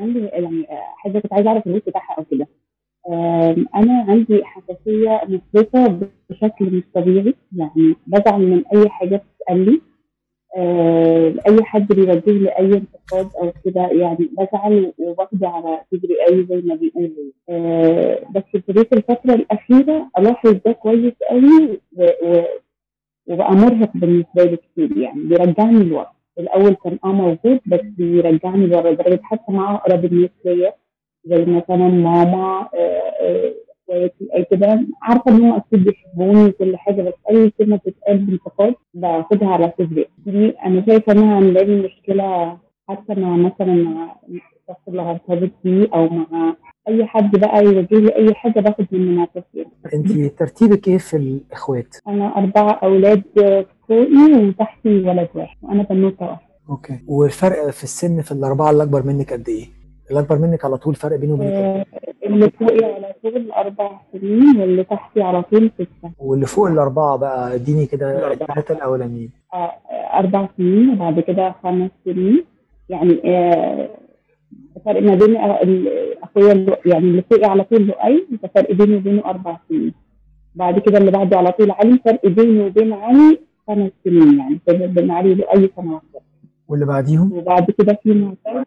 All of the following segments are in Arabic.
عندي يعني حاجة كنت عايزة أعرف الليست بتاعها أو كده. أنا عندي حساسية مفرطة بشكل مش طبيعي يعني بزعل من أي حاجة بتتقال لي. آه، أي حد بيوجه لي أي انتقاد أو كده يعني بزعل وباخده على صدري قوي زي ما بيقولوا. آه، بس ابتديت الفترة الأخيرة ألاحظ ده كويس قوي وبقى مرهق بالنسبة لي كتير يعني بيرجعني لورا الأول كان آه موجود بس بيرجعني لورا لدرجة حتى مع أقرب الناس ليا زي مثلا ماما آه، آه، إخواتي أي كده. عارفة إن هم أكيد بيحبوني وكل حاجة بس أي كلمة بتتقال بانتقاد باخدها على صدري دي أنا شايفة إنها لي مشكلة حتى مع مثلا مع الشخص اللي هرتبط بيه أو مع أي حد بقى يوجه لي أي حاجة باخد منه موقف يعني. انت ترتيبك إيه في الإخوات؟ أنا أربعة أولاد فوقي وتحتي ولد واحد وأنا بنوتة واحدة. أوكي. والفرق في السن في الأربعة اللي أكبر منك قد إيه؟ اللي أكبر منك على طول فرق بينه وبينك إيه؟ آه، اللي فوقي على طول أربع سنين واللي تحتي على طول ستة. واللي فوق الأربعة بقى اديني كده الثلاثه الاولانيين آه، أربع سنين وبعد كده خمس سنين. يعني آه، الفرق ما بين آه، اللي- يعني اللي فوقي على طول لؤي فرق بيني وبينه أربع سنين. بعد كده اللي بعده على طول علي فرق بيني وبين علي خمس سنين يعني بين علي ولؤي سنة واحدة واللي بعديهم؟ وبعد كده في معتز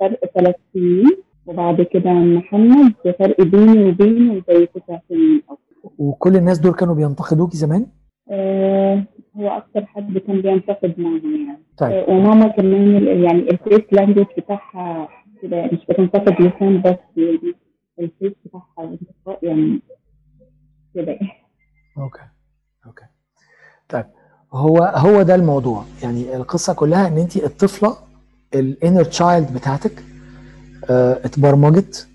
فرق ثلاث سنين وبعد كده محمد فرق بيني وبينه زي تسع سنين أو وكل الناس دول كانوا بينتقدوكي زمان؟ آه، هو أكتر حد كان بينتقد ماما يعني. طيب. آه، وماما كمان يعني الفيس لانجوج بتاعها كده مش بتنتقد لسان بس يعني الفيس بتاعها يعني كده. okay okay. طيب. هو هو ده الموضوع. يعني القصة كلها إن انت الطفلة ال inner child بتاعتك آه، اتبرمجت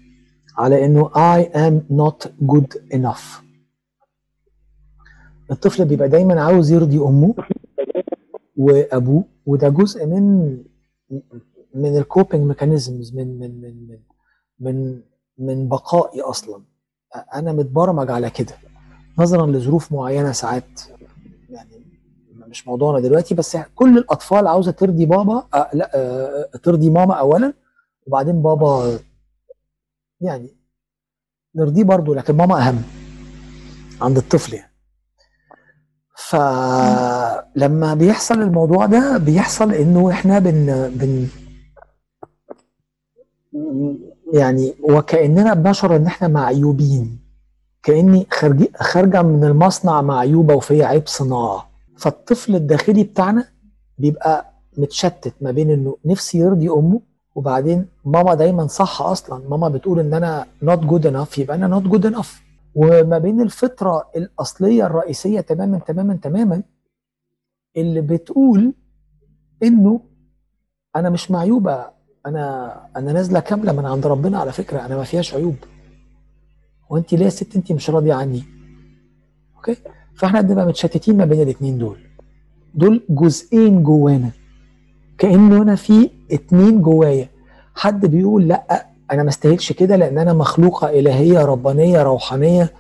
على إنه I am not good enough. الطفل بيبقى دايما عاوز يرضي أمه وأبوه وده جزء من من ال coping mechanisms من من من من من من بقائي أصلا. أنا متبرمج على كده نظرا لظروف معينة ساعات. يعني مش موضوعنا دلوقتي بس كل الأطفال عاوزة ترضي بابا آه لا آه ترضي ماما اولا وبعدين بابا يعني نرضيه برضه لكن ماما أهم عند الطفل يعني. فلما بيحصل الموضوع ده بيحصل إنه إحنا بن بن يعني وكأننا بنشعر إن إحنا معيوبين كأني خارجة من المصنع معيوبة وفي عيب صناعة. فالطفل الداخلي بتاعنا بيبقى متشتت ما بين إنه نفسي يرضي أمه وبعدين ماما دايما صح أصلا. ماما بتقول إن أنا not good enough يبقى أنا not good enough. وما بين الفطرة الأصلية الرئيسية تماما تماما تماما اللي بتقول إنه أنا مش معيوبة. أنا أنا نازلة كاملة من عند ربنا على فكرة أنا ما فيهاش عيوب. وانت ليه يا ست انت مش راضية عني؟ أوكي؟ فاحنا بنبقى متشتتين ما بين الاثنين دول. دول جزئين جوانا. كانه أنا في اتنين جوايا. حد بيقول لأ أنا ما استاهلش كده لأن أنا مخلوقة إلهية ربانية روحانية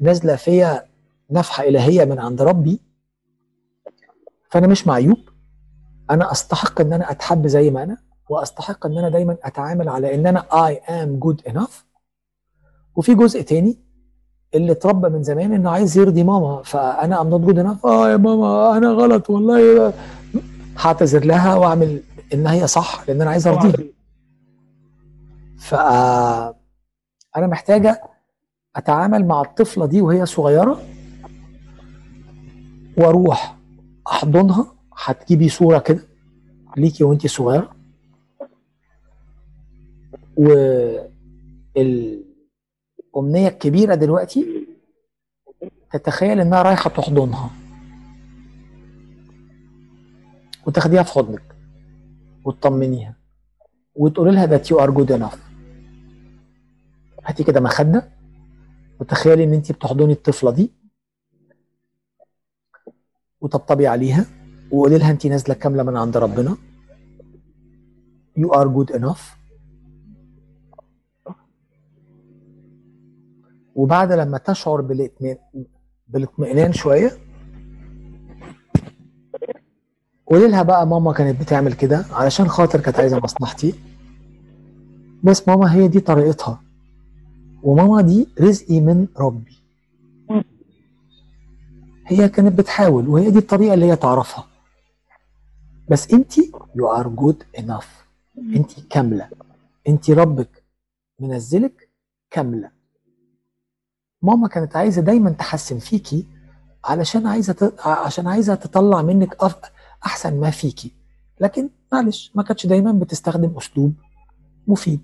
نازلة فيا نفحة إلهية من عند ربي. فأنا مش معيوب. أنا أستحق إن أنا أتحب زي ما أنا وأستحق إن أنا دايما أتعامل على إن أنا I am good enough. وفي جزء تاني اللي اتربى من زمان إنه عايز يرضي ماما. فأنا I'm not good آه يا ماما أنا غلط والله. هعتذر لها وأعمل إن هي صح لأن أنا عايز أرضيها. ف أنا محتاجة أتعامل مع الطفلة دي وهي صغيرة وأروح أحضنها. هتجيبي صورة كده ليكي وأنتي صغيرة. والامنيه الكبيره دلوقتي تتخيل إنها رايحة تحضنها. وتاخديها في حضنك. وتطمنيها. وتقولي لها that you are good enough. هاتي كده مخدة. وتخيلي إن انت بتحضني الطفلة دي. وطبطبي عليها. وقولي لها انت نازلة كاملة من عند ربنا. You are good enough. وبعد لما تشعر بالاطمئنان بالاطمئنان شوية. قولي لها بقى ماما كانت بتعمل كده علشان خاطر كانت عايزة مصلحتي. بس ماما هي دي طريقتها. وماما دي رزقي من ربي. هي كانت بتحاول وهي دي الطريقة اللي هي تعرفها. بس انت you are good enough انت كاملة. انت ربك منزلك كاملة. ماما كانت عايزة دايما تحسن فيكي علشان عايزة ت... عشان عايزة تطلع منك أف... أحسن ما فيكي. لكن معلش ما كانتش دايما بتستخدم أسلوب مفيد.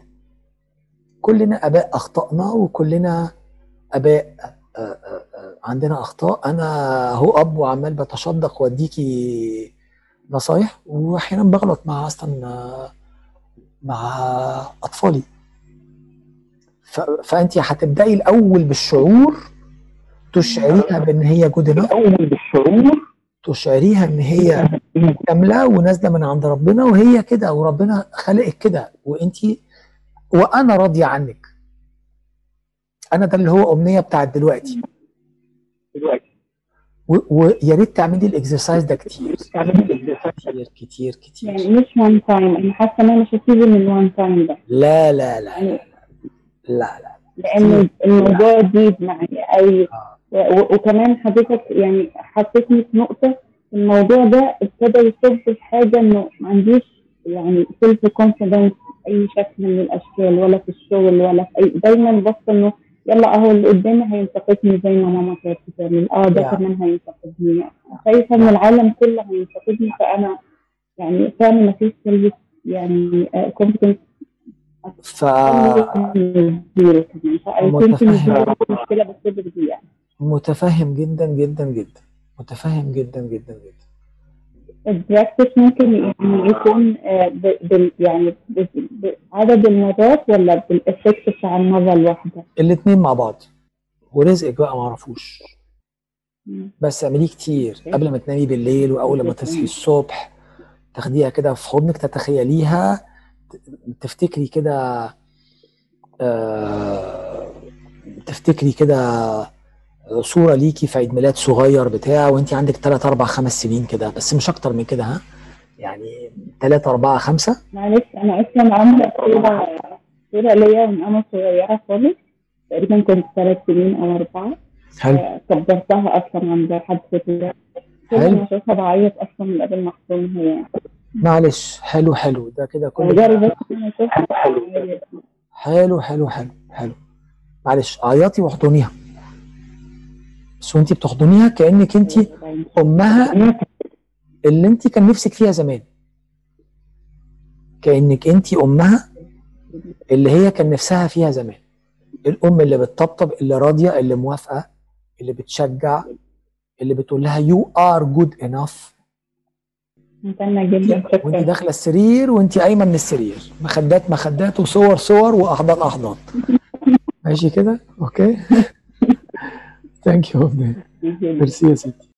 كلنا أباء أخطأنا وكلنا أباء آه، آه، عندنا أخطاء. أنا هو أب وعمال بتشدق وأديكي نصايح واحيانا بغلط مع أصلا آه، مع أطفالي. فأنت هتبداي الأول بالشعور تشعريها بأن هي good enough اول بالشعور. تشعريها ان هي كاملة ونازلة من عند ربنا وهي كده وربنا خلقك كده. وانت وأنا راضيه عنك. أنا ده اللي هو أمنية بتاعت دلوقتي. دلوقتي. و- ويا ريت تعملي ال exercise ده كتير. كتير كتير كتير. يعني مش one time أنا حاسة إن أنا مش هسيبه من one time ده لا لا لا. يعني لا لا. لأن الموضوع جديد معايا قوي آه. وكمان حضرتك يعني حطيتني في نقطة. الموضوع ده ابتدى يصب في حاجة إنه ما عنديش يعني self confidence أي شكل من الأشكال ولا في الشغل ولا في أي دايما بص إنه يلا أهو اللي قدامي هينتقدني زي ما ماما كانت بتعمل. آه ده. كمان هينتقدني. شايفة إن العالم كله هينتقدني فأنا يعني فعلا ما فيش self يعني confidence ف متفهم. متفهم جدا جدا جدا. متفهم جدا جدا جدا. ال practice ممكن يكون آه، بال يعني بعدد المرات ولا بال effect بتاع المره الواحدة؟ الاتنين مع بعض. ورزقك بقى معرفوش مم. بس اعمليه كتير. قبل ما تنامي بالليل وأول ما تصحي الصبح تاخديها كده في حضنك تتخيليها. تفتكري كده آه، تفتكري كده صورة ليكي في عيد ميلاد صغير بتاع وانت عندك 3 4 5 سنين كده بس مش أكتر من كده ها؟ يعني 3 4 5 معلش أنا أصلا عامله صورة صورة ليا من أنا صغيرة خالص. تقريبا كنت ثلاث سنين أو أربعة. حلو. آه، كبرتها أصلا عند حد كده. كل حلو. ما اشوفها بعيط أصلا من قبل ما أحضنها يعني. معلش حلو حلو. ده كده كله ان أنا اشوفها بعيط. حلو حلو. حلو حلو معلش عيطي واحضنيها بس وانت بتحضنيها كأنك انت أمها اللي انت كان نفسك فيها زمان. كأنك انت أمها اللي هي كان نفسها فيها زمان. الأم اللي بتطبطب اللي راضية اللي موافقة اللي بتشجع اللي بتقول لها you are good enough جدا وانت داخلة السرير وانت قايمة من السرير. مخدات مخدات وصور صور وأحضان أحضان. ماشي كده؟ okay. thank you merci يا ستي.